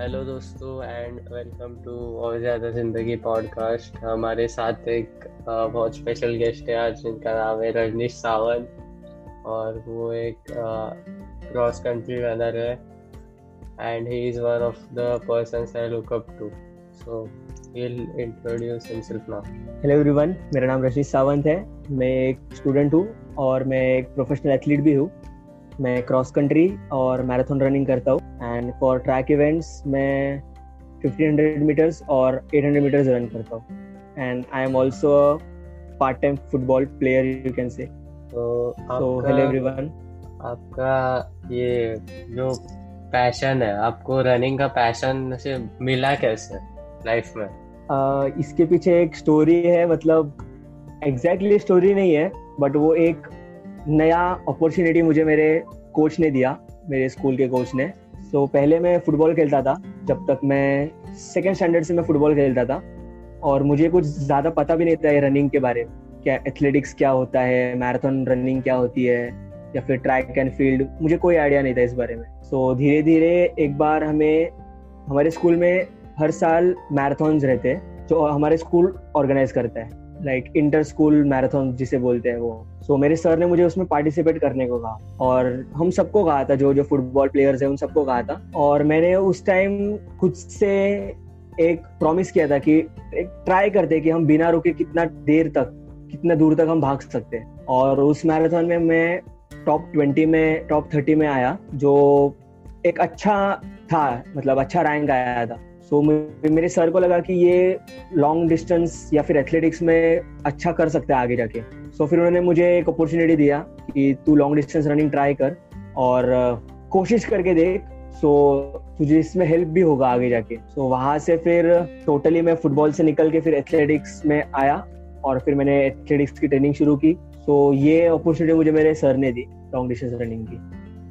Hello दोस्तों and welcome to और ज़्यादा ज़िंदगी पॉडकास्ट। हमारे साथ एक बहुत स्पेशल गेस्ट है आज, जिनका नाम है रजनीश सावंत और वो एक क्रॉस कंट्री रनर है and he is one of the persons I look up to so introduce himself now. Hello everyone मेरा नाम रजनीश सावंत है। मैं एक स्टूडेंट हूँ और मैं एक प्रोफेशनल एथलीट भी हूँ। मैं क्रॉस कंट्री और मैराथन रनिंग करता हूँ। एंड फॉर ट्रैक इवेंट्स मैं 1500 मीटर्स और 800 मीटर्स रन करता हूँ. And I am also part time football player you can say तो हेलो एवरीवन आपका ये जो पैशन है आपको रनिंग का पैशन से मिला कैसे लाइफ में? uh, इसके पीछे एक स्टोरी है मतलब एग्जैक्टली exactly स्टोरी नहीं है बट वो एक नया अपॉर्चुनिटी मुझे मेरे कोच ने दिया मेरे स्कूल के कोच ने। सो so, पहले मैं फुटबॉल खेलता था जब तक मैं सेकेंड स्टैंडर्ड से मैं फुटबॉल खेलता था। और मुझे कुछ ज़्यादा पता भी नहीं था रनिंग के बारे में क्या एथलेटिक्स क्या होता है मैराथन रनिंग क्या होती है या फिर ट्रैक एंड फ़ील्ड मुझे कोई आइडिया नहीं था इस बारे में। सो so, धीरे धीरे एक बार हमें हमारे स्कूल में हर साल मैराथन रहते हैं जो हमारे स्कूल ऑर्गेनाइज करता है। लाइक इंटर स्कूल मैराथन जिसे बोलते हैं वो। सो so, मेरे सर ने मुझे उसमें पार्टिसिपेट करने को कहा और हम सबको कहा था जो जो फुटबॉल प्लेयर्स है उन सबको कहा था। और मैंने उस टाइम खुद से एक प्रॉमिस किया था कि एक ट्राई करते कि हम बिना रुके कितना देर तक कितना दूर तक हम भाग सकते हैं। और उस मैराथन में मैं टॉप ट्वेंटी में टॉप थर्टी में आया जो एक अच्छा था मतलब अच्छा रैंक आया था। सो so, मेरे सर को लगा कि ये लॉन्ग डिस्टेंस या फिर एथलेटिक्स में अच्छा कर सकता है आगे जाके। सो so, फिर उन्होंने मुझे एक अपॉर्चुनिटी दिया कि तू लॉन्ग डिस्टेंस रनिंग ट्राई कर और कोशिश करके देख। सो so, तुझे इसमें हेल्प भी होगा आगे जाके। सो so, वहाँ से फिर टोटली मैं फुटबॉल से निकल के फिर एथलेटिक्स में आया और फिर मैंने एथलेटिक्स की ट्रेनिंग शुरू की। सो so, ये अपॉर्चुनिटी मुझे मेरे सर ने दी लॉन्ग डिस्टेंस रनिंग की।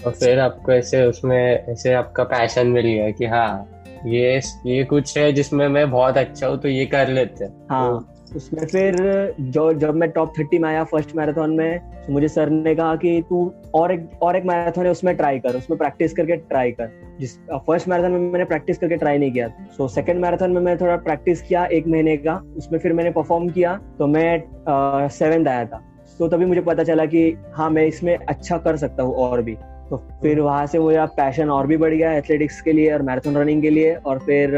और फिर आपको ऐसे उसमें ऐसे आपका पैशन मिल गया कि हाँ ये ये कुछ है जिसमें मैं बहुत अच्छा हूँ तो ये कर लेते हैं। हाँ। तो, उसमें फिर जो जब मैं टॉप थर्टी में आया फ़र्स्ट मैराथन में तो मुझे सर ने कहा कि तू और एक और एक मैराथन है उसमें ट्राई कर उसमें प्रैक्टिस करके ट्राई कर। जिस फ़र्स्ट मैराथन में मैंने प्रैक्टिस करके ट्राई नहीं किया। सो सेकंड मैराथन में मैं थोड़ा प्रैक्टिस किया एक महीने का उसमें फिर मैंने परफॉर्म किया तो मैं सेवेंथ आया था। तो तभी मुझे पता चला कि हाँ मैं इसमें अच्छा कर सकता हूँ और भी। तो फिर वहाँ से मुझे पैशन और भी बढ़ गया एथलेटिक्स के लिए और मैराथन रनिंग के लिए और फिर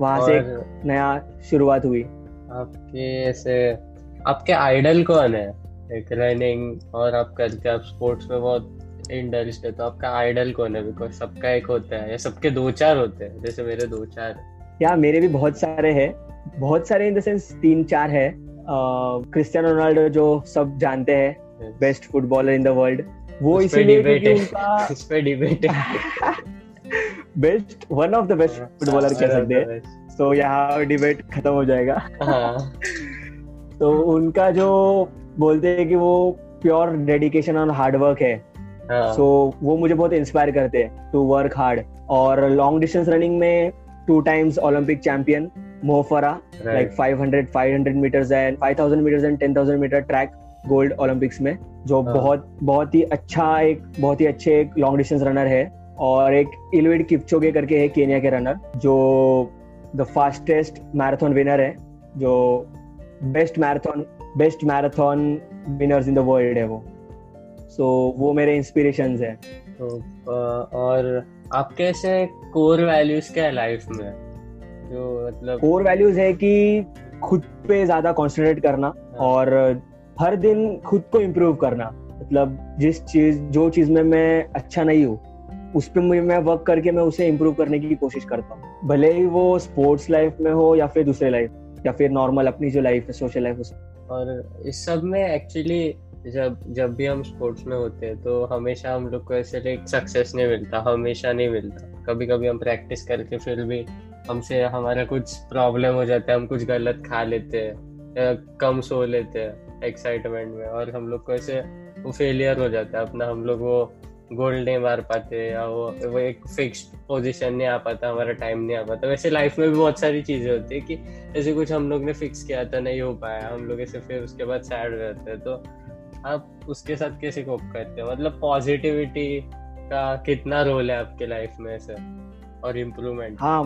वहाँ से एक नया शुरुआत हुई। आपके ऐसे आपके आइडल कौन है? एक रनिंग और आप करते आप स्पोर्ट्स में बहुत इंटरेस्ट है तो आपका आइडल कौन है? बिकॉज़ सबका एक होता है या सबके दो चार होते हैं? जैसे मेरे दो चार या मेरे भी बहुत सारे हैं। बहुत सारे इन द सेंस तीन चार है। क्रिस्टियानो रोनाल्डो जो सब जानते हैं। Best footballer in the world वो इसीलिए क्योंकि उनका इस पे debate best one of the best footballer कह सकते हैं। तो यहाँ डिबेट खत्म हो जाएगा। हाँ। तो उनका जो बोलते हैं कि वो प्योर डेडिकेशन और हार्ड वर्क है। सो हाँ। so, वो मुझे बहुत इंस्पायर करते हैं टू वर्क हार्ड और लॉन्ग डिस्टेंस रनिंग में two times Olympic champion Mo Farah like 500 500 metres and 5000 metres and 10000 metre track gold Olympics में जो हाँ. बहुत बहुत ही अच्छा एक बहुत ही अच्छे एक लॉन्ग डिस्टेंस रनर है और एक इलवेड किपचोगे करके है केनिया के रनर जो द फास्टेस्ट मैराथन विनर है जो best marathon best marathon winners in the world है वो सो so, वो मेरे इंस्पिरेशन है तो और आपके ऐसे कोर वैल्यूज़ क्या है लाइफ में जो मतलब कोर वैल्यूज़ है कि खुद पे ज़्यादा कॉन्सेंट्रेट करना हाँ. और हर दिन खुद को इम्प्रूव करना। मतलब जिस चीज़, जो चीज़ में मैं अच्छा नहीं हूँ, उस पर मैं वर्क करके मैं उसे इम्प्रूव करने की कोशिश करता हूँ। भले ही वो स्पोर्ट्स लाइफ में हो या फिर दूसरे लाइफ या फिर नॉर्मल अपनी जो लाइफ है सोशल लाइफ उसमें और इस सब में एक्चुअली जब जब भी हम स्पोर्ट्स में होते हैं तो हमेशा हम लोग को ऐसे एक सक्सेस नहीं मिलता, हमेशा नहीं मिलता। कभी कभी हम प्रैक्टिस करके फिर भी हमसे हमारा कुछ प्रॉब्लम हो जाता है, हम कुछ गलत खा लेते हैं कम सो लेते हैं। एक्साइटमेंट में और हम लोग को ऐसे वो फेलियर हो जाता है। अपना हम लोग वो गोल्ड नहीं मार पाते या वो वो एक फिक्स पोजीशन नहीं आ पाता, हमारा टाइम नहीं आ पाता। वैसे लाइफ में भी बहुत सारी चीज़ें होती है कि ऐसे कुछ हम लोग ने फिक्स किया था नहीं हो पाया। हम लोग ऐसे फिर उसके बाद सैड हो जाते हैं। तो आप उसके साथ कैसे कोप करते हैं? मतलब पॉजिटिविटी का कितना रोल है आपके लाइफ में ऐसे? और इम्प्रूवमेंट हाँ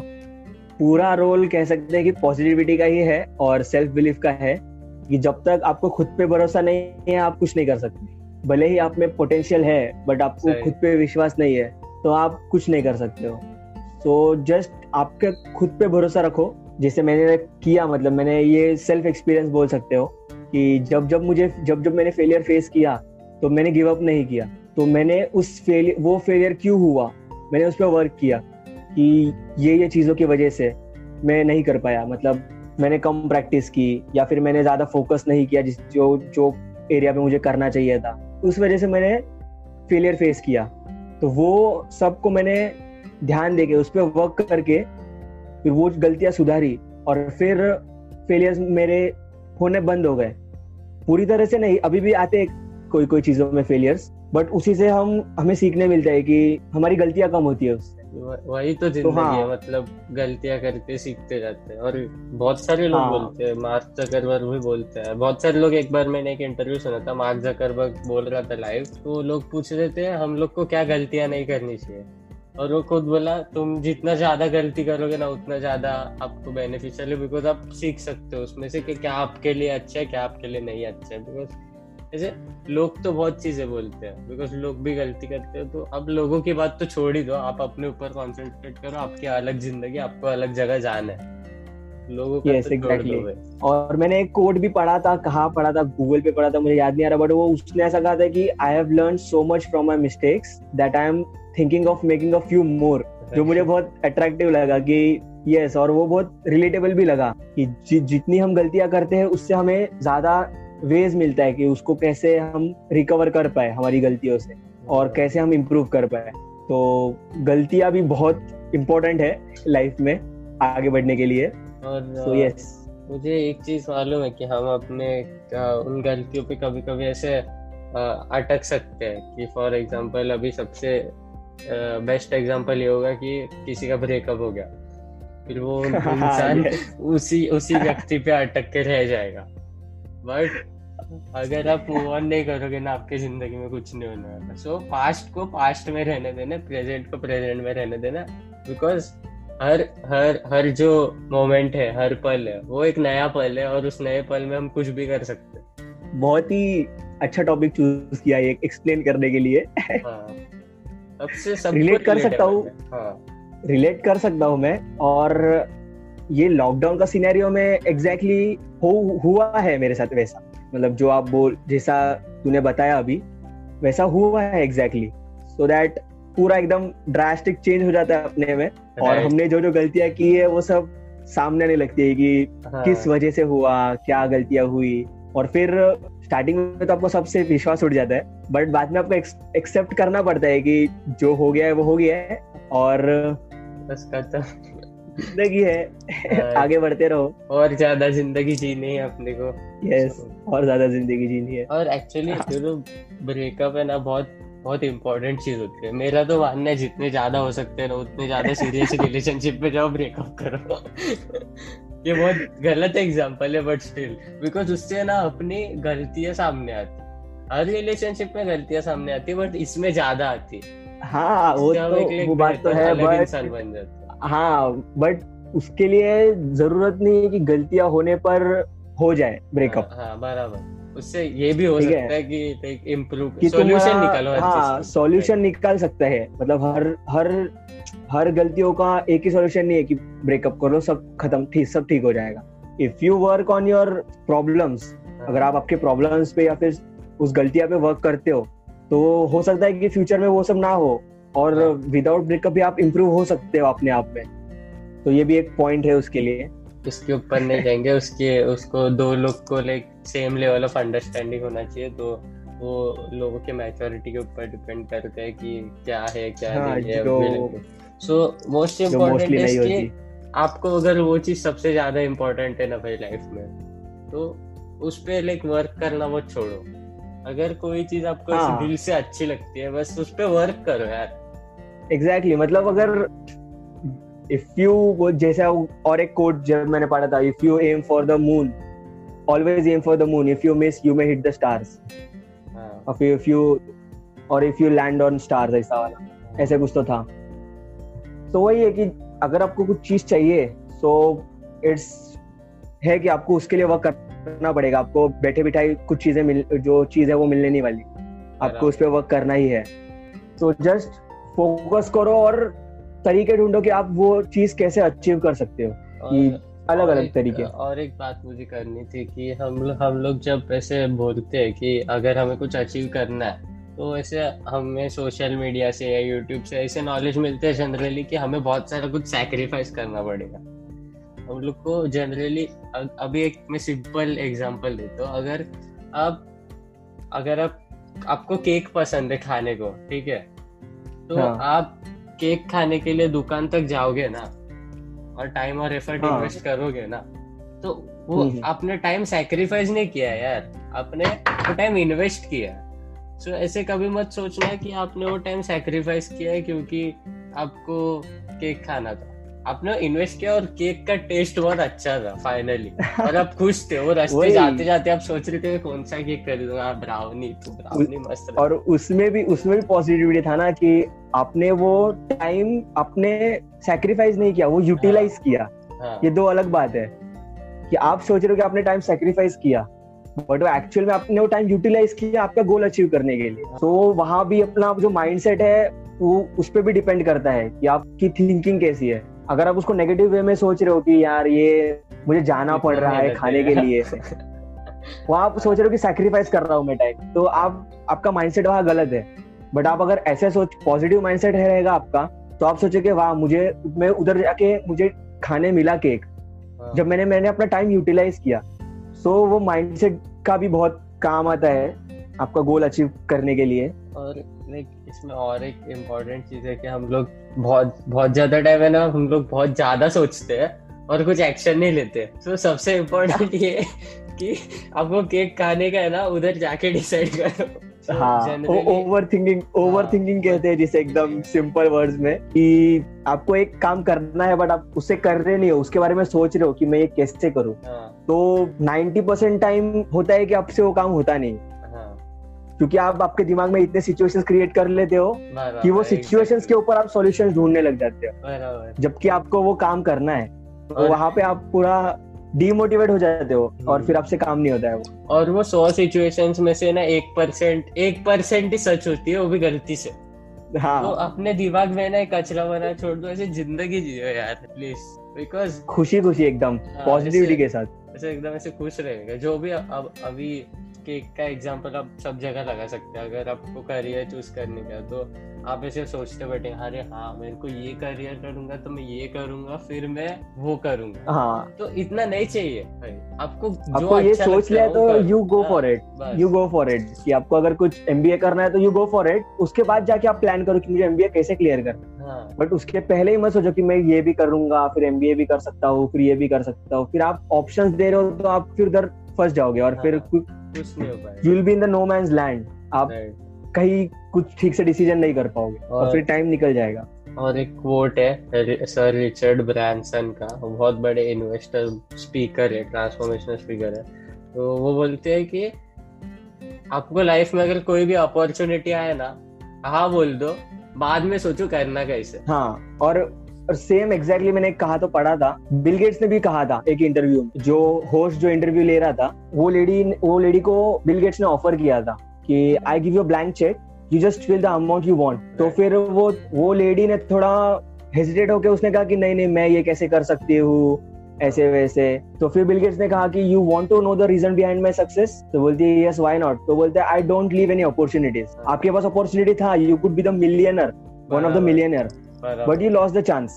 पूरा रोल कह सकते हैं कि पॉजिटिविटी का ही है और सेल्फ बिलीफ का है। कि जब तक आपको खुद पे भरोसा नहीं है आप कुछ नहीं कर सकते। भले ही आप में पोटेंशियल है बट आपको खुद पे विश्वास नहीं है तो आप कुछ नहीं कर सकते हो। तो जस्ट आपके खुद पे भरोसा रखो जैसे मैंने किया मतलब मैंने ये सेल्फ एक्सपीरियंस बोल सकते हो कि जब जब मुझे जब जब मैंने फेलियर फेस किया तो मैंने गिव अप नहीं किया। तो मैंने उस फेलियर वो फेलियर क्यों हुआ? मैंने उस पर वर्क किया कि ये ये चीज़ों की वजह से मैं नहीं कर पाया मतलब मैंने कम प्रैक्टिस की या फिर मैंने ज़्यादा फोकस नहीं किया जिस जो जो एरिया पे मुझे करना चाहिए था। उस वजह से मैंने फेलियर फेस किया। तो वो सबको मैंने ध्यान देके उस पर वर्क करके फिर वो गलतियाँ सुधारी और फिर फेलियर्स मेरे होने बंद हो गए। पूरी तरह से नहीं, अभी भी आते कोई कोई चीज़ों में फेलियर्स बट उसी से हम हमें सीखने मिलता है कि हमारी गलतियाँ कम होती है उससे। वह- वही तो ज़िंदगी हाँ। है मतलब गलतियाँ करके सीखते जाते हैं और बहुत सारे लोग हाँ। बोलते हैं मार्क जकरबर्ग भी बोलते हैं बहुत सारे लोग एक बार मैंने एक इंटरव्यू सुना था मार्क जकरबर्ग बोल रहा था लाइव तो लोग पूछ रहे थे हम लोग को क्या गलतियाँ नहीं करनी चाहिए और वो खुद बोला तुम जितना ज़्यादा गलती करोगे ना उतना ज़्यादा आपको बेनिफिशियल है बिकॉज़ आप सीख सकते हो उसमें से कि क्या आपके लिए अच्छा है क्या आपके लिए नहीं अच्छा है बिकॉज़ जैसे लोग तो बहुत चीज़ें बोलते हैं। बिकॉज़ लोग भी गलती करते हैं तो अब लोगों की बात तो छोड़ ही दो। आप अपने ऊपर कॉन्सेंट्रेट करो आपकी अलग ज़िंदगी आपको अलग जगह जाना है। लोगों का Yes, तो exactly. और मैंने एक कोड भी पढ़ा था कहाँ पढ़ा था? गूगल पे पढ़ा था मुझे याद नहीं आ रहा बट वो उसने ऐसा कहा था कि I have learn so much from my mistakes that I am thinking of making a few more जो मुझे बहुत अट्रैक्टिव लगा कि यस और वो बहुत रिलेटेबल भी लगा कि जि, जितनी हम गलतियाँ करते हैं उससे हमें ज़्यादा वेज मिलता है कि उसको कैसे हम रिकवर कर पाए हमारी गलतियों से और कैसे हम इम्प्रूव कर पाए। तो गलतियाँ भी बहुत इम्पोर्टेंट है लाइफ में आगे बढ़ने के लिए। और अ, यस मुझे एक चीज़ मालूम है कि हम अपने उन गलतियों पे कभी कभी ऐसे अटक सकते हैं कि फॉर एग्जांपल अभी सबसे बेस्ट एग्जांपल ये होगा कि किसी का ब्रेकअप हो गया। फिर वो इंसान उसी उसी व्यक्ति पे अटक के रह जाएगा। बट अगर आप मूव ऑन नहीं करोगे ना आपके ज़िंदगी में कुछ नहीं होने वाला। सो पास्ट को पास्ट में रहने देना प्रेजेंट को प्रेजेंट में रहने देना बिकॉज़ हर हर हर जो मोमेंट है हर पल है वो एक नया पल है और उस नए पल में हम कुछ भी कर सकते हैं। बहुत ही अच्छा टॉपिक चूज़ किया ये एक्सप्लेन करने के लिए। हाँ। सबसे सब Relate कर सकता हूँ। हाँ। रिलेट कर सकता हूँ मैं और ये लॉकडाउन का सिनेरियो में एग्जैक्टली exactly हो हुआ है मेरे साथ वैसा। मतलब जो आप बोल जैसा तूने बताया अभी वैसा हुआ है एग्जैक्टली सो दैट पूरा एकदम ड्रास्टिक चेंज हो जाता है अपने में। और हमने जो जो गलतियाँ की है वो सब सामने नहीं लगती है कि हाँ, किस वजह से हुआ क्या गलतियाँ हुई। और फिर स्टार्टिंग में तो आपको सबसे विश्वास उठ जाता है। बट बाद में आपको एक्सेप्ट करना पड़ता है कि जो हो गया है वो हो गया है। और बस खत्म ज़िंदगी है। हाँ। आगे बढ़ते रहो। और ज़्यादा ज़िंदगी जीनी है अपने को। यस yes, और ज़्यादा ज़िंदगी जीनी है। और एक्चुअली जो ब्रेकअप है ना बहुत बहुत इंपॉर्टेंट चीज़ होती है। मेरा तो मानना है जितने ज़्यादा हो सकते हैं ना उतने ज़्यादा सीरियस रिलेशनशिप में जाओ ब्रेकअप करो। ये बहुत गलत एग्ज़ाम्पल है बट स्टिल बिकॉज़ उससे ना अपनी गलतियाँ सामने आती हर रिलेशनशिप में गलतियाँ सामने आती है बट इसमें ज़्यादा आती है। हाँ वो तो वो बात तो है बट इंसान बन जाते हैं बट उसके लिए ज़रूरत नहीं है कि गलतियाँ होने पर हो जाए ब्रेकअप हाँ, हाँ बराबर। उससे ये भी हो ठीक है। सकता है कि इम्प्रूव सॉल्यूशन निकालो हाँ सॉल्यूशन निकाल सकता है। मतलब हर हर हर गलतियों का एक ही सॉल्यूशन नहीं है कि ब्रेकअप करो सब खत्म ठीक सब ठीक हो जाएगा। If you work on your problems अगर आप आपके प्रॉब्लम्स पे या फिर उस गलतियाँ पे वर्क करते हो तो हो सकता है कि फ्यूचर में वो सब ना हो। और हाँ। विदाउट ब्रेकअप भी आप इम्प्रूव हो सकते हो अपने आप में। तो ये भी एक पॉइंट है उसके लिए। उसके ऊपर नहीं जाएँगे उसके उसको दो लोग को like same level of understanding होना चाहिए तो वो लोगों के मैच्योरिटी के ऊपर डिपेंड करता है कि क्या है क्या हाँ, नहीं है सो मोस्ट इम्पोर्टेंट है आपको अगर वो चीज़ सबसे ज़्यादा इम्पोर्टेंट है ना भाई लाइफ में तो उस पर लाइक वर्क करना मत छोड़ो। अगर कोई चीज़ आपको हाँ। दिल से अच्छी लगती है बस उस पे वर्क करो यार। एग्जैक्टली exactly, मतलब अगर इफ़ यू वो जैसा और एक कोट जब मैंने पढ़ा था if you aim for the moon always aim for the moon if you miss you may hit the stars if you और if you land on stars ऐसा वाला। ऐसे कुछ तो था। तो वही है कि अगर आपको कुछ चीज़ चाहिए तो इट्स है कि आपको उसके लिए वर्क करना पड़ेगा। आपको बैठे बिठाई कुछ चीज़ें मिल जो चीज़ है वो मिलने नहीं वाली। आपको उस पर वर्क करना ही है। तो जस्ट फोकस करो और तरीके ढूंढो कि आप वो चीज़ कैसे अचीव कर सकते हो। कि अलग अलग तरीके। और एक बात मुझे करनी थी कि हम हम लोग जब ऐसे बोलते हैं कि अगर हमें कुछ अचीव करना है तो ऐसे हमें सोशल मीडिया से या यूट्यूब से ऐसे नॉलेज मिलते हैं जनरली कि हमें बहुत सारा कुछ सैक्रिफाइस करना पड़ेगा। हम लोग को जनरली अभी एक मैं सिंपल एग्जांपल देता हूँ। अगर आप अगर आप आपको केक पसंद है खाने को ठीक है? तो हाँ. आप केक खाने के लिए दुकान तक जाओगे ना और टाइम और एफर्ट हाँ. इन्वेस्ट करोगे ना तो वो हम्म, हम्म। आपने टाइम सेक्रीफाइस नहीं किया यार आपने वो टाइम इन्वेस्ट किया सो so, ऐसे कभी मत सोचना कि आपने वो टाइम सेक्रीफाइस किया है क्योंकि आपको केक खाना था आपने इन्वेस्ट किया और केक का टेस्ट बहुत अच्छा था फाइनली और आप खुश थे वो रास्ते जाते जाते आप सोच रहे थे कौन सा केक खरीदूँगा ब्राउनी तो ब्राउनी मस्त और उसमें भी उसमें भी पॉजिटिविटी था ना कि आपने वो टाइम आपने सेक्रीफाइस नहीं किया वो यूटिलाइज हाँ, किया। हाँ. ये दो अलग बात है कि आप सोच रहे हो कि आपने टाइम सेक्रीफाइस किया बट वो एक्चुअल में आपने वो टाइम यूटिलाइज किया आपका गोल अचीव करने के लिए। तो वहाँ भी अपना जो माइंडसेट है वो उस पर भी डिपेंड करता है कि आपकी थिंकिंग कैसी है। अगर आप उसको नेगेटिव वे में सोच रहे हो कि यार ये मुझे जाना पड़ रहा है खाने के लिए। वो आप सोच रहे हो कि सैक्रिफाइस कर रहा हूँ मैं टाइम तो आप आपका माइंडसेट वहाँ गलत है। बट आप अगर ऐसे सोच पॉजिटिव माइंडसेट है रहेगा आपका तो आप सोचोगे वाह मुझे मैं उधर जाके मुझे खाने मिला केक हाँ। जब मैंने मैंने अपना टाइम यूटिलाइज किया। सो वो माइंडसेट का भी बहुत काम आता है आपका गोल अचीव करने के लिए। और लाइक इसमें और एक इम्पोर्टेंट चीज़ है कि हम लोग बहुत बहुत ज़्यादा टाइम है ना हम लोग बहुत ज़्यादा सोचते हैं और कुछ एक्शन नहीं लेते। तो सबसे इम्पोर्टेंट ये कि आपको केक खाने का है ना उधर जाके डिसाइड करो। हाँ ओवर थिंकिंग ओवर थिंकिंग कहते हैं जिसे एकदम सिंपल वर्ड्स में कि आपको एक काम करना है बट आप उसे कर रहे नहीं हो उसके बारे में सोच रहे हो कि मैं ये कैसे करूँ। हाँ. तो 90 परसेंट टाइम होता है कि आपसे वो काम होता नहीं। क्योंकि आप आपके दिमाग में इतने सिचुएशंस क्रिएट कर लेते हो कि वो सिचुएशंस के ऊपर आप सॉल्यूशंस ढूँढने लग जाते हो। जबकि आपको वो काम करना है। तो वहाँ पे आप पूरा डीमोटिवेट हो जाते हो और फिर आपसे काम नहीं होता है वो। और वो सौ सिचुएशंस में से ना एक परसेंट एक परसेंट ही सच होती है वो भी गलती से। हाँ। तो अपने दिमाग में ना कचरा बना छोड़ दो ऐसे ज़िंदगी जियो यार प्लीज़ बिकॉज़ खुशी खुशी एकदम पॉजिटिविटी हाँ, के साथ। ऐसे एकदम ऐसे खुश रहेगा। जो भी अब अभी केक का एग्ज़ाम्पल आप सब जगह लगा सकते हैं अगर आपको करियर चूज़ करने का तो आप ऐसे सोचते बैठे अरे हाँ मेरे को ये करियर करूँगा तो मैं ये करूँगा फिर मैं वो करूँगा। हाँ। तो इतना नहीं चाहिए आपको जो आपको अच्छा ये सोच लिया तो you go for it you go for it कि आपको अगर कुछ एमबीए करना है तो यू गो फॉर इट उसके बाद जाके आप प्लान करो कि मुझे एमबीए कैसे क्लियर करना हाँ. बट उसके पहले ही मत सोचो कि मैं ये भी करूँगा फिर एमबीए भी कर सकता हूँ फिर ये भी कर सकता हूँ। फिर आप ऑप्शन दे रहे हो तो आप फिर उधर फंस जाओगे और हाँ. फिर कुछ नहीं हो पाएगा। You will be in the no man's land आप कहीं कुछ ठीक से डिसीज़न नहीं कर पाओगे और, और फिर टाइम निकल जाएगा। और एक कोट है सर रिचर्ड ब्रांसन का। बहुत बड़े इन्वेस्टर स्पीकर है ट्रांसफॉर्मेशनल स्पीकर है। तो वो बोलते हैं कि आपको लाइफ में अगर कोई भी अपॉर्चुनिटी आए ना हाँ बोल दो बाद में सोचो करना कैसे। हाँ और और सेम एग्जैक्टली मैंने कहा तो पढ़ा था। बिल गेट्स ने भी कहा था एक इंटरव्यू में। जो होस्ट जो इंटरव्यू ले रहा था वो लेडी वो लेडी को बिल गेट्स ने ऑफ़र किया था कि I give you blank cheque you just fill the amount you want तो फिर वो वो लेडी ने थोड़ा हेजिटेट होकर उसने कहा कि नहीं नहीं मैं ये कैसे कर सकती हूँ ऐसे वैसे। तो फिर बिल गेट्स ने कहा कि you want to know the reason behind my success तो बोलती है यस व्हाई नॉट तो बोलते हैं I don't leave any opportunities आपके पास अपॉर्चुनिटी था you could be the millionaire one of the millionaire but you loss the chance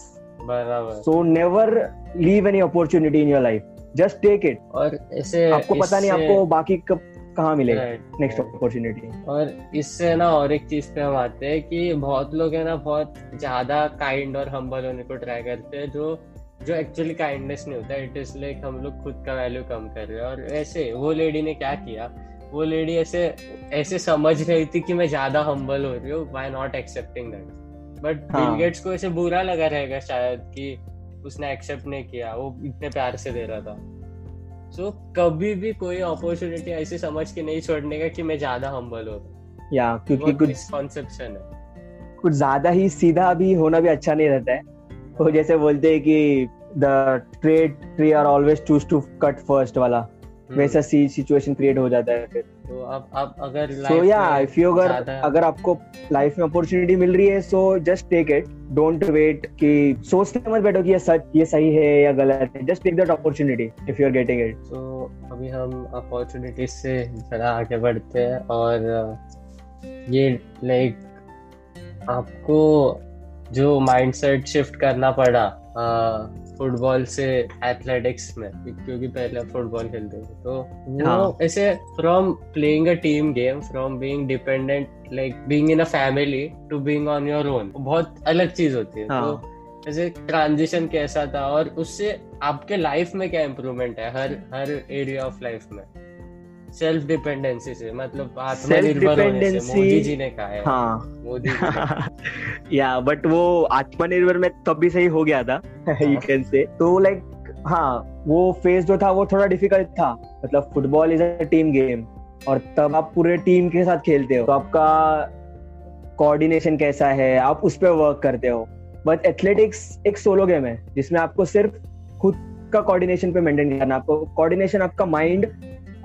so never leave any opportunity in your life just take it और ऐसे आपको पता नहीं आपको बाकी कब कहाँ मिलेगा नेक्स्ट अपॉर्चुनिटी और इससे ना और एक चीज़ पे हम आते हैं कि बहुत लोग है ना बहुत ज़्यादा काइंड और हम्बल होने को ट्राई करते हैं जो जो एक्चुअली काइंडनेस नहीं होता। इट इज़ लाइक हम लोग खुद का वैल्यू कम कर रहे हैं। और ऐसे वो लेडी ने क्या किया? वो लेडी ऐसे ऐसे समझ रही थी कि मैं ज़्यादा हम्बल हो रही हूँ। By not accepting that but Bill Gates को ऐसे बुरा लगा रहेगा शायद कि उसने एक्सेप्ट नहीं किया। वो इतने प्यार से दे रहा था। सो so, कभी भी कोई अपॉर्चुनिटी ऐसे समझ के नहीं छोड़ने का कि मैं ज़्यादा हम्बल हो। या क्योंकि कुछ कॉन्सेप्शन है। कुछ ज़्यादा ही सीधा भी होना भी अच्छा नहीं रहता है। वो जैसे बोलते हैं कि the trade tree are always choose to cut first वाला। हम्म। वैसा सी सिचुएशन क्रिएट हो जाता है फिर। तो अब अब अगर सो या इफ़ यू अगर अगर आपको लाइफ में अपॉर्चुनिटी मिल रही है so just take it don't wait कि सोचते मत बैठो कि ये सच ये सही है या गलत है. Just take that opportunity if you are getting it तो अभी हम अपॉर्चुनिटीज़ से जरा आगे बढ़ते हैं और ये लाइक आपको जो माइंडसेट शिफ्ट करना पड़ा फुटबॉल से एथलेटिक्स में क्योंकि पहले फुटबॉल खेलते थे तो वो हाँ। ऐसे from playing a team game from being dependent like being in a family to being on your own बहुत अलग चीज़ होती है हाँ। तो ऐसे ट्रांजिशन कैसा था और उससे आपके लाइफ में क्या इम्प्रूवमेंट है हर हर एरिया ऑफ़ लाइफ में सेल्फ डिपेंडेंसी से मतलब आत्मनिर्भर होने से मोदी जी ने कहा है। हाँ। मोदी या बट वो आत्मनिर्भर में तब भी सही हो गया था यू कैन से तो लाइक हाँ वो फ़ेज़ जो था वो थोड़ा डिफ़िकल्ट था। मतलब football is a team game और तब आप पूरे टीम के साथ खेलते हो। तो आपका कोऑर्डिनेशन कैसा है? आप उस पर वर्क करते हो। बट एथलेटिक्स एक सोलो गेम है जिसमें आपको सिर्फ़ खुद का कोऑर्डिनेशन पे मेंटेन करना आपको कोऑर्डिनेशन आपका माइंड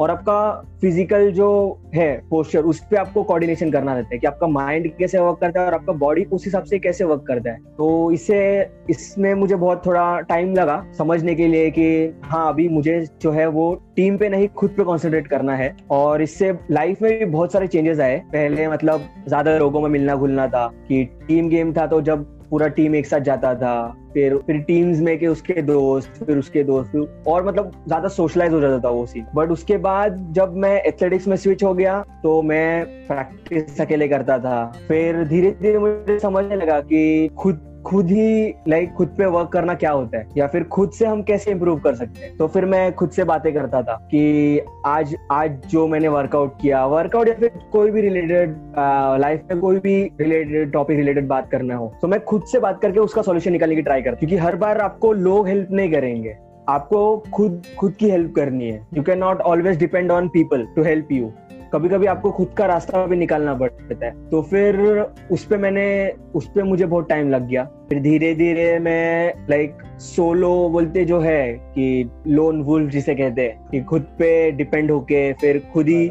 और आपका फ़िज़िकल जो है पोस्चर उस पर आपको कोऑर्डिनेशन करना रहता है कि आपका माइंड कैसे वर्क करता है और आपका बॉडी उस हिसाब से कैसे वर्क करता है। तो इससे, इसमें मुझे बहुत थोड़ा टाइम लगा समझने के लिए कि हाँ अभी मुझे जो है वो टीम पे नहीं, खुद पे कॉन्सेंट्रेट करना है। और इससे लाइफ में भी बहुत सारे चेंजेस आए। पहले मतलब ज़्यादा लोगों में मिलना घुलना था कि टीम गेम था तो जब पूरा टीम एक साथ जाता था, फिर फिर टीम्स में के उसके दोस्त, फिर उसके दोस्त और मतलब ज़्यादा सोशलाइज हो जाता था वो सीन बट उसके बाद जब मैं एथलेटिक्स में स्विच हो गया तो मैं प्रैक्टिस अकेले करता था. फिर धीरे धीरे मुझे समझने लगा कि खुद खुद ही लाइक खुद पे वर्क करना क्या होता है? या फिर खुद से हम कैसे इम्प्रूव कर सकते हैं? तो फिर मैं खुद से बातें करता था कि आज आज जो मैंने वर्कआउट किया वर्कआउट या फिर कोई भी रिलेटेड लाइफ में कोई भी रिलेटेड टॉपिक रिलेटेड बात करना हो तो मैं खुद से बात करके उसका सोल्यूशन निकालने की ट्राई करता। क्योंकि हर बार आपको लोग हेल्प नहीं करेंगे। आपको खुद खुद की हेल्प करनी है। You can not always depend on people to help you कभी कभी आपको खुद का रास्ता भी निकालना पड़ता है। तो फिर उस पे मैंने उस पे मुझे बहुत टाइम लग गया। फिर धीरे धीरे मैं लाइक सोलो बोलते जो है कि लोन वुल्फ जिसे कहते हैं कि खुद पे डिपेंड होके फिर खुद ही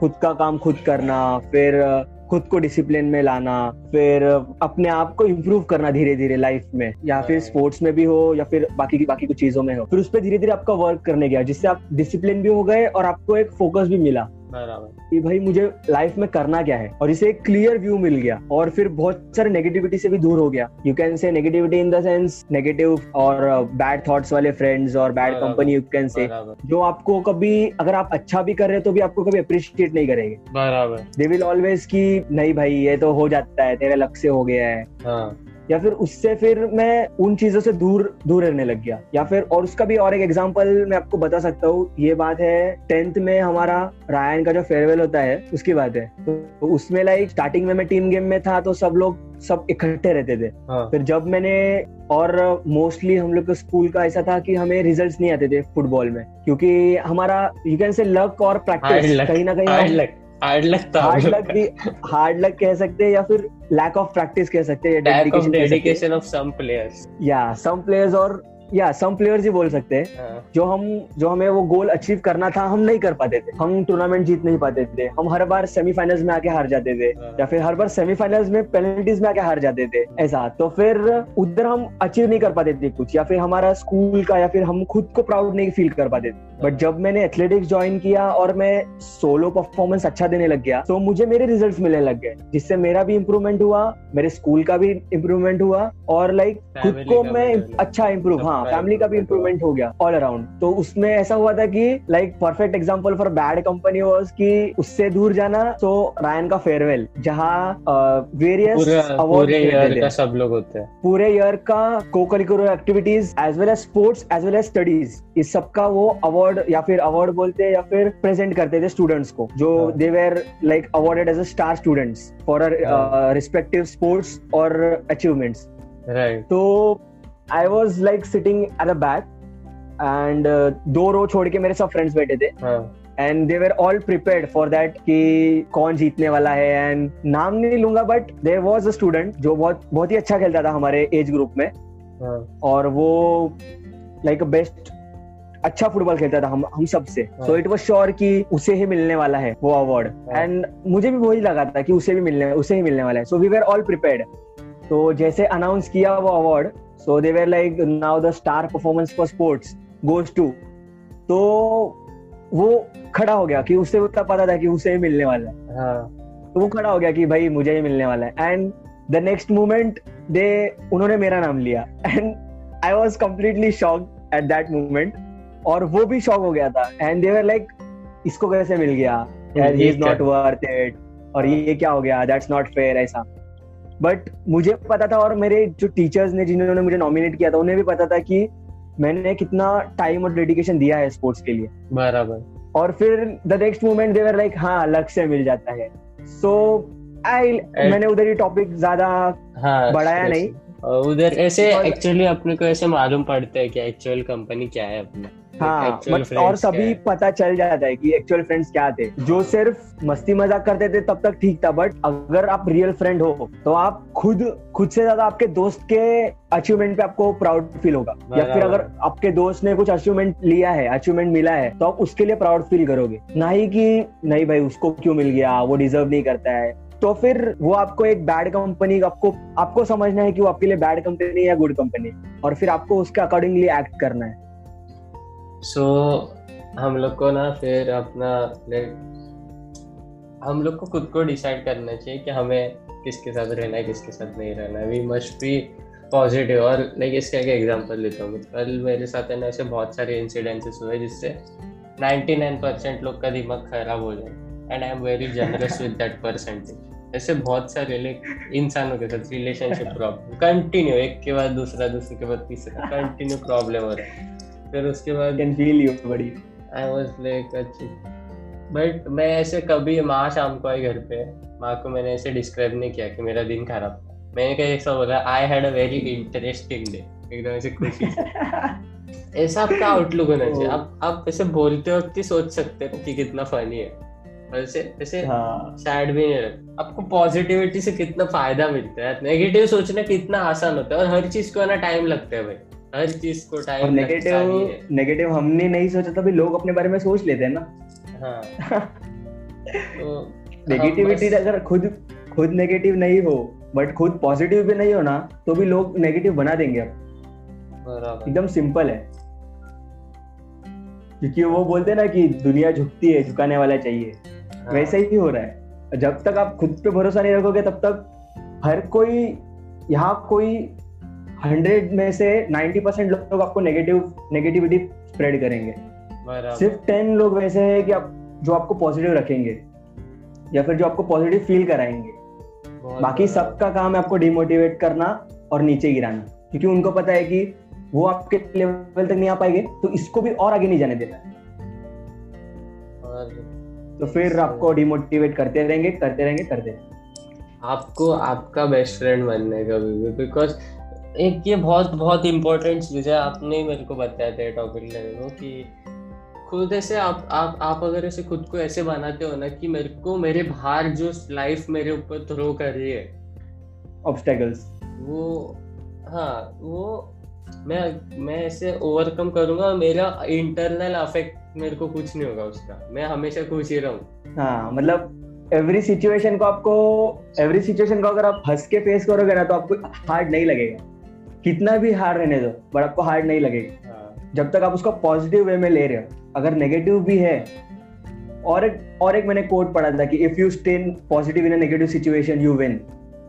खुद का काम खुद करना फिर खुद को डिसिप्लिन में लाना फिर अपने आप को इम्प्रूव करना धीरे धीरे लाइफ में या फिर। स्पोर्ट्स में भी हो या फिर बाकी की बाकी कुछ चीज़ों में हो। फिर उस पर धीरे धीरे आपका वर्क करने गया जिससे आप डिसिप्लिन भी हो गए और आपको एक फोकस भी मिला। बराबर। कि भाई मुझे लाइफ में करना क्या है? और इसे एक क्लियर व्यू मिल गया। और फिर बहुत सारे नेगेटिविटी से भी दूर हो गया। You can say negativity in the sense negative और बैड थॉट्स वाले फ्रेंड्स और bad company you can say जो आपको कभी अगर आप अच्छा भी कर रहे हो तो भी आपको कभी अप्रिशिएट नहीं करेंगे। बराबर। दे विल ऑलवेज की नहीं भाई ये तो हो जाता है तेरे लक से हो गया है। हाँ। या फिर उससे फिर मैं उन चीज़ों से दूर दूर रहने लग गया। या फिर और उसका भी और एक एग्जांपल मैं आपको बता सकता हूँ। ये बात है टेंथ में हमारा रायन का जो फेयरवेल होता है उसकी बात है। तो उसमें लाइक स्टार्टिंग में मैं टीम गेम में था तो सब लोग सब इकट्ठे रहते थे। हाँ। फिर जब मैंने और मोस्टली हम लोग के स्कूल का ऐसा था कि हमें रिजल्ट्स नहीं आते थे फुटबॉल में। क्योंकि हमारा यू कैन से लक और प्रैक्टिस कहीं ना कहीं हार्ड लक था हार्ड लक भी हार्ड लक कह सकते हैं या फिर लैक ऑफ़ प्रैक्टिस हैं कह सकते हैं। डेडिकेशन ऑफ़ सम प्लेयर्स या सम प्लेयर्स और या सम प्लेयर्स ही बोल सकते हैं जो हम जो हमें वो गोल अचीव करना था हम नहीं कर पाते थे। हम टूर्नामेंट जीत नहीं पाते थे। हम हर बार सेमीफाइनल्स में आके हार जाते थे या फिर हर बार सेमीफाइनल्स में पेनल्टीज में आके हार जाते थे ऐसा। तो फिर उधर हम अचीव नहीं कर पाते थे कुछ या फिर हमारा स्कूल का या फिर हम खुद को प्राउड नहीं फील कर पाते थे। बट जब मैंने एथलेटिक्स ज्वाइन किया और मैं सोलो परफॉर्मेंस अच्छा देने लग गया तो मुझे मेरे रिजल्ट्स मिलने लग गए जिससे मेरा भी इम्प्रूवमेंट हुआ मेरे स्कूल का भी इम्प्रूवमेंट हुआ और लाइक खुद को मैं अच्छा इम्प्रूव हाँ। सबका फैमिली का भी इम्प्रूवमेंट हो गया ऑल अराउंड तो उसमें ऐसा हुआ था कि like perfect example for bad company was कि उससे दूर जाना तो रायन का फेयरवेल जहाँ वेरियस पूरे अवार्ड ईयर का सब लोग होते हैं। पूरे ईयर का co curricular activities as well as sports as well as studies इस सब का वो अवार्ड या फिर अवार्ड बोलते हैं या फिर प्रेजेंट करते थे स्टूडेंट्स को जो हाँ। They were like awarded as a star students for हाँ। रिस्पेक्टिव स्पोर्ट्स और अचीवमेंट्स राइट तो I was like sitting at the back end दो रो छोड़ के मेरे सब फ्रेंड्स बैठे थे। And they were all prepared for that कि कौन जीतने वाला है। एंड नाम नहीं लूँगा but there was a student जो बहुत बहुत ही अच्छा खेलता था हमारे एज ग्रुप में। हाँ। और वो लाइक बेस्ट अच्छा फुटबॉल खेलता था हम हम सबसे। सो इट वाज श्योर कि उसे ही मिलने वाला है वो अवार्ड हाँ। एंड मुझे भी वही लगा था कि उसे भी मिलने उसे ही मिलने वाला है। So we were all prepared तो जैसे अनाउंस किया वो award so they were like now the star performance for sports goes to तो वो खड़ा हो गया कि उसे उतना पता था कि उसे ही मिलने वाला है। हाँ। तो वो खड़ा हो गया कि भाई मुझे ही मिलने वाला है। And the next moment they उन्होंने मेरा नाम लिया। And I was completely shock at that moment और वो भी शॉक हो गया था। एंड दे वर लाइक इसको कैसे मिल गया? यार he is not? Worth it और ये क्या हो गया? दैट्स नॉट फेयर ऐसा। बट मुझे पता था और मेरे जो टीचर्स ने जिन्होंने मुझे नॉमिनेट किया था उन्हें भी पता था कि मैंने कितना टाइम और डेडिकेशन दिया है स्पोर्ट्स के लिए। बराबर। और फिर the next moment they were हाँ लक से मिल जाता है। सो so, आई मैंने उधर ही टॉपिक ज़्यादा हाँ बढ़ाया नहीं। उधर ऐसे एक्चुअली अपने को ऐसे मालूम पड़ता है कि एक्चुअल कंपनी क्या है अपना। हाँ बट और सभी पता चल जाता है कि एक्चुअल फ्रेंड्स क्या थे। जो सिर्फ़ मस्ती मज़ाक करते थे तब तक ठीक था बट अगर आप रियल फ्रेंड हो तो आप खुद खुद से ज़्यादा आपके दोस्त के अचीवमेंट पे आपको प्राउड फील होगा। या फिर। अगर आपके दोस्त ने कुछ अचीवमेंट लिया है अचीवमेंट मिला है तो आप उसके लिए प्राउड फील करोगे। ना ही कि नहीं भाई उसको क्यों मिल गया? वो डिजर्व नहीं करता है। तो फिर वो आपको एक बैड कंपनी आपको आपको समझना है कि वो आपके लिए बैड कंपनी या गुड कंपनी और फिर आपको उसके अकॉर्डिंगली एक्ट करना है। सो so, हम लोग को ना फिर अपना लाइक हम लोग को खुद को डिसाइड करना चाहिए कि हमें किसके साथ रहना है किसके साथ नहीं रहना है। वी मस्ट बी पॉजिटिव और लाइक इसका एक एग्जांपल लेता हूँ। कल मेरे साथ है ना ऐसे बहुत सारे इंसिडेंसेस हुए जिससे 99 परसेंट लोग का दिमाग खराब हो जाए। And I am very generous with that percentage ऐसे बहुत सारे लाइक इंसानों के साथ रिलेशनशिप प्रॉब्लम कंटिन्यू एक के बाद दूसरा दूसरे के बाद तीसरा। कंटिन्यू प्रॉब्लम हो रहा है। फिर उसके बाद कैन फील यू बड़ी आई वाज लाइक अच्छी. बट मैं ऐसे कभी माँ शाम को आई घर पे माँ को मैंने ऐसे डिस्क्राइब नहीं किया कि मेरा दिन खराब था। मैंने क्या ऐसा बोला I had a very interesting day एकदम ऐसे खुशी ऐसा आपका आउटलुक होना चाहिए। आप आप ऐसे बोलते वक्त ही सोच सकते हो कि कितना फनी है। वैसे ऐसे हाँ। सैड भी नहीं रहता। आपको पॉजिटिविटी से कितना फ़ायदा मिलता है। नेगेटिव सोचना कितना आसान होता है और हर चीज़ को ना टाइम लगता है भाई। हर चीज़ को टाइम है। नेगेटिव नेगेटिव हमने नहीं सोचा तभी लोग अपने बारे में सोच लेते हैं ना। हाँ। तो नेगेटिविटी अगर खुद खुद नेगेटिव नहीं हो बट खुद पॉजिटिव भी नहीं हो ना तो भी लोग नेगेटिव बना देंगे अब। एकदम सिंपल है। क्योंकि वो बोलते हैं ना कि दुनिया झुकती है झुकाने वाला चाहिए। हाँ, वैसे ही हो रहा है। जब तक आप खुद पे भरोसा नहीं रखोगे तब तक हर कोई यहाँ कोई हंड्रेड में से नाइन्टी परसेंट लोग आपको नेगेटिव नेगेटिविटी स्प्रेड करेंगे। सिर्फ़ टेन लोग वैसे हैं कि आप जो आपको पॉजिटिव रखेंगे या फिर जो आपको पॉजिटिव फील कराएँगे। बाकी सबका काम है आपको डिमोटिवेट करना और नीचे गिराना। क्योंकि उनको पता है कि वो आपके लेवल तक नहीं आ पाएँगे तो इसको भी और आगे नहीं जाने देना। तो फिर आपको डिमोटिवेट करते रहेंगे करते रहेंगे करते रहेंगे। आपको आपका बेस्ट फ्रेंड बनना है कभी भी बिकॉज़ एक ये बहुत बहुत इम्पोर्टेंट चीज़ है। आपने मेरे को बताया था टॉपिक लेने को कि खुद ऐसे आप आप आप अगर ऐसे खुद को ऐसे बनाते हो ना कि मेरे को मेरे बाहर जो लाइफ मेरे ऊपर थ्रो कर रही है ऑब्स्टेकल्स वो हाँ वो मैं मैं ऐसे ओवरकम करूँगा मेरा इंटरनल अफेक्ट मेरे को कुछ नहीं होगा उसका। मैं हमेशा खुश ही रहूँ। हाँ मतलब एवरी सिचुएशन को आपको एवरी सिचुएशन को अगर आप हंस के फेस करोगे ना तो आपको हार्ड नहीं लगेगा। कितना भी हार्ड रहने दो बट आपको हार्ड नहीं लगेगा। हाँ। जब तक आप उसको पॉजिटिव वे में ले रहे हो अगर नेगेटिव भी है और एक और एक मैंने कोट पढ़ा था कि if you stay positive in negative situation you win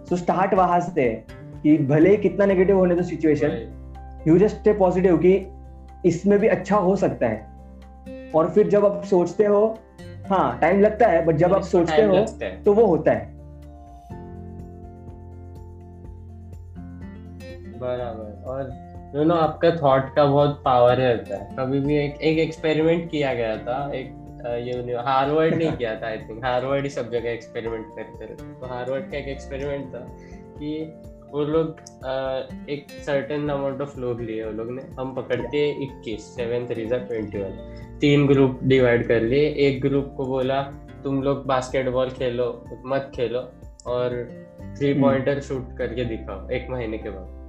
so start वहाँ से कि भले ही कितना नेगेटिव होने दो situation you just stay positive कि इसमें भी अच्छा हो सकता है। और फिर जब आप सोचते हो हाँ टाइम लगता है बट जब आप सोचते हो। तो वो होता है। बराबर। और यू नो आपका थॉट का बहुत पावर रहता है कभी भी एक एक एक्सपेरिमेंट किया गया था एक ये हार्वर्ड नहीं किया था आई थिंक हार्वर्ड ही सब जगह एक्सपेरिमेंट करते रहते तो हार्वर्ड का एक एक्सपेरिमेंट था कि वो लोग एक सर्टेन अमाउंट ऑफ़ लोग लिए वो लोग ने। हम पकड़ते हैं इक्कीस सेवन थ्री ट्वेंटी वन तीन ग्रुप डिवाइड कर लिए। एक ग्रुप को बोला तुम लोग बास्केटबॉल खेलो मत खेलो और थ्री। पॉइंटर शूट करके दिखाओ एक महीने के बाद।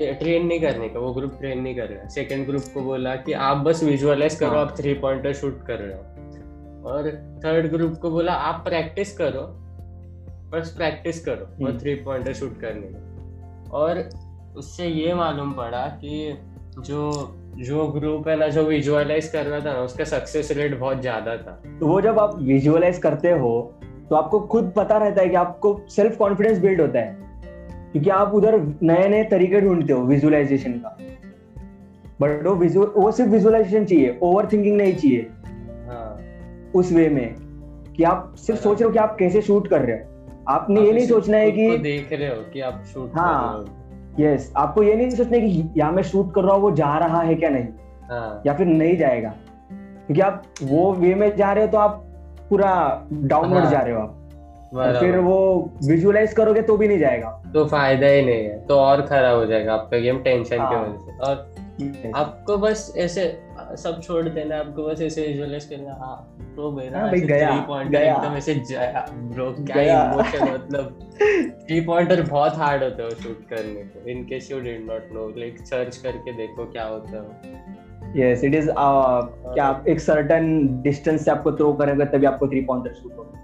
ट्रेन नहीं करने का वो ग्रुप ट्रेन नहीं कर रहा सेकंड ग्रुप को बोला कि आप बस विजुअलाइज करो। आप थ्री पॉइंटर शूट कर रहे हो। और थर्ड ग्रुप को बोला आप प्रैक्टिस करो बस प्रैक्टिस करो हम्म। थ्री पॉइंटर शूट करने का। और उससे ये मालूम पड़ा कि जो जो ग्रुप है ना जो विजुअलाइज कर रहा था ना उसका सक्सेस रेट बहुत ज़्यादा था। तो वो जब आप विजुअलाइज करते हो तो आपको खुद पता रहता है कि आपको सेल्फ कॉन्फिडेंस बिल्ड होता है। क्योंकि आप उधर नए नए तरीके ढूंढते हो विजुअलाइजेशन का। बट वो विजुअल वो सिर्फ़ विजुअलाइजेशन चाहिए ओवर थिंकिंग नहीं चाहिए। हाँ। उस वे में कि आप सिर्फ़ सोच रहे हो कि आप कैसे शूट कर रहे हो। आपने ये नहीं सोचना है कि देख रहे हो कि आप शूट हाँ। यस आपको ये नहीं सोचना है कि यहाँ मैं शूट कर रहा हूँ वो जा रहा है क्या नहीं? हाँ। या फिर नहीं जाएगा। क्योंकि आप वो वे में जा रहे हो तो आप पूरा डाउनवर्ड हाँ, जा रहे हो आप। और फिर वो विजुअलाइज करोगे तो भी नहीं जाएगा। तो फ़ायदा ही नहीं है तो और खराब हो जाएगा आपका गेम टेंशन की हाँ। वजह से। और आपको बस ऐसे सब छोड़ देना आपको बस ऐसे विजुअलाइज करना हाँ तो मेरा हाँ गया। एकदम ऐसे जाया ब्रो क्या इमोशन मतलब थ्री पॉइंटर बहुत हार्ड होते हो शूट करने को। In case you did not know like search करके देखो क्या होता है। यस इट इज़ क्या आप एक सर्टेन डिस्टेंस से आपको थ्रो करेंगे तभी आपको थ्री पॉइंटर शूट होगा।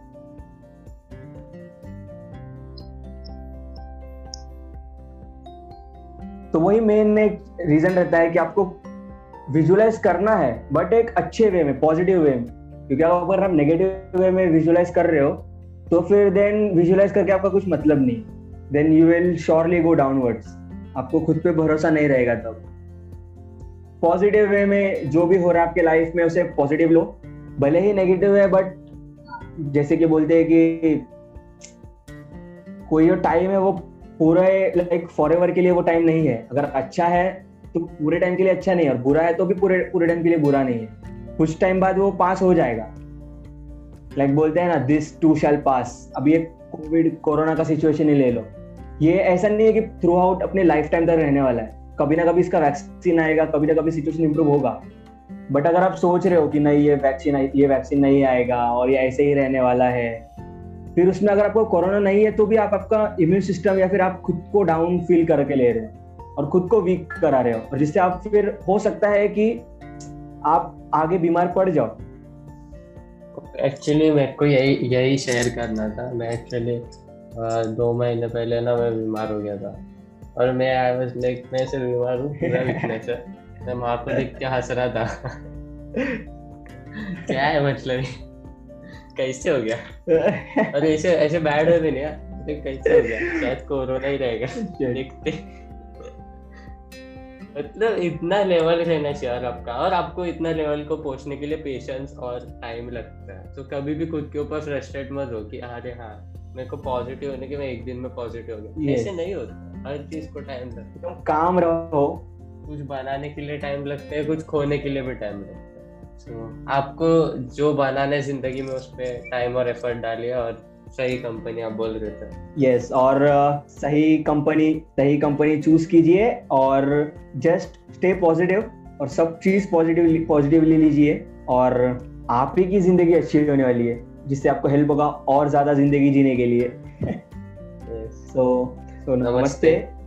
तो वही मेन एक रीजन रहता है कि आपको विजुअलाइज करना है बट एक अच्छे वे में पॉजिटिव वे में। क्योंकि अगर आप नेगेटिव वे में विजुअलाइज कर रहे हो तो फिर देन विजुअलाइज करके आपका कुछ मतलब नहीं then you will surely go downwards आपको खुद पे भरोसा नहीं रहेगा तब। पॉजिटिव वे में जो भी हो रहा है आपके लाइफ में, उसे पॉजिटिव लो। भले ही नेगेटिव है बट जैसे कि बोलते हैं कि कोई जो टाइम है वो पूरा लाइक फॉर एवर के लिए वो टाइम नहीं है। अगर अच्छा है तो पूरे टाइम के लिए अच्छा नहीं है, और बुरा है तो भी पूरे पूरे टाइम के लिए बुरा नहीं है। कुछ टाइम बाद वो पास हो जाएगा। लाइक like, बोलते हैं ना दिस टू शैल पास अभी ये कोविड कोरोना का सिचुएशन ही ले लो। ये ऐसा नहीं है कि थ्रू आउट अपने लाइफ टाइम तक रहने वाला है। कभी ना कभी इसका वैक्सीन आएगा, कभी ना कभी सिचुएशन इंप्रूव होगा। बट अगर आप सोच रहे हो कि नहीं, ये वैक्सीन ये वैक्सीन नहीं आएगा, और ये ऐसे ही रहने वाला है फिर उसमें अगर आपको कोरोना नहीं है तो भी आप आपका इम्यून सिस्टम या फिर आप खुद को डाउन फील करके ले रहे हो और खुद को वीक करा रहे हो। और जिससे आप फिर हो सकता है कि आप आगे बीमार पड़ जाओ। एक्चुअली मेरे को यही यही शेयर करना था। मैं एक्चुअली दो महीने पहले ना मैं बीमार हो गया था। और मैं आई वाज लाइक मैं ऐसे बीमार हूँ पूरा वीकनेस है। मैं माँ को देख के हंस रहा था। क्या है मतलब? कैसे हो गया और ऐसे ऐसे बैड हो भी नहीं यार अरे कैसे हो गया शायद कोरोना ही रहेगा देखते मतलब इतना लेवल रहना चाहिए यार आपका और आपको इतना लेवल को पहुँचने के लिए पेशेंस और टाइम लगता है तो कभी भी खुद के ऊपर फ्रस्ट्रेट मत हो कि अरे हाँ मेरे को पॉजिटिव होने के मैं एक दिन में पॉजिटिव हो गया ऐसे नहीं होता हर चीज़ को टाइम लगता एकदम काम रहो कुछ बनाने के लिए टाइम लगता है कुछ खोने के लिए भी टाइम लगता है so, आपको जो बनाना है ज़िंदगी में उस पर टाइम और एफर्ट डालिए और सही कंपनी आप बोल रहे थे यस और uh, सही कंपनी सही कंपनी चूज़ कीजिए और जस्ट स्टे पॉजिटिव और सब चीज़ पॉजिटिवली पॉजिटिवली लीजिए और आप ही की ज़िंदगी अच्छी होने वाली है जिससे आपको हेल्प होगा और ज़्यादा ज़िंदगी जीने के लिए सो Yes. सो so, so नमस्ते। नमस्ते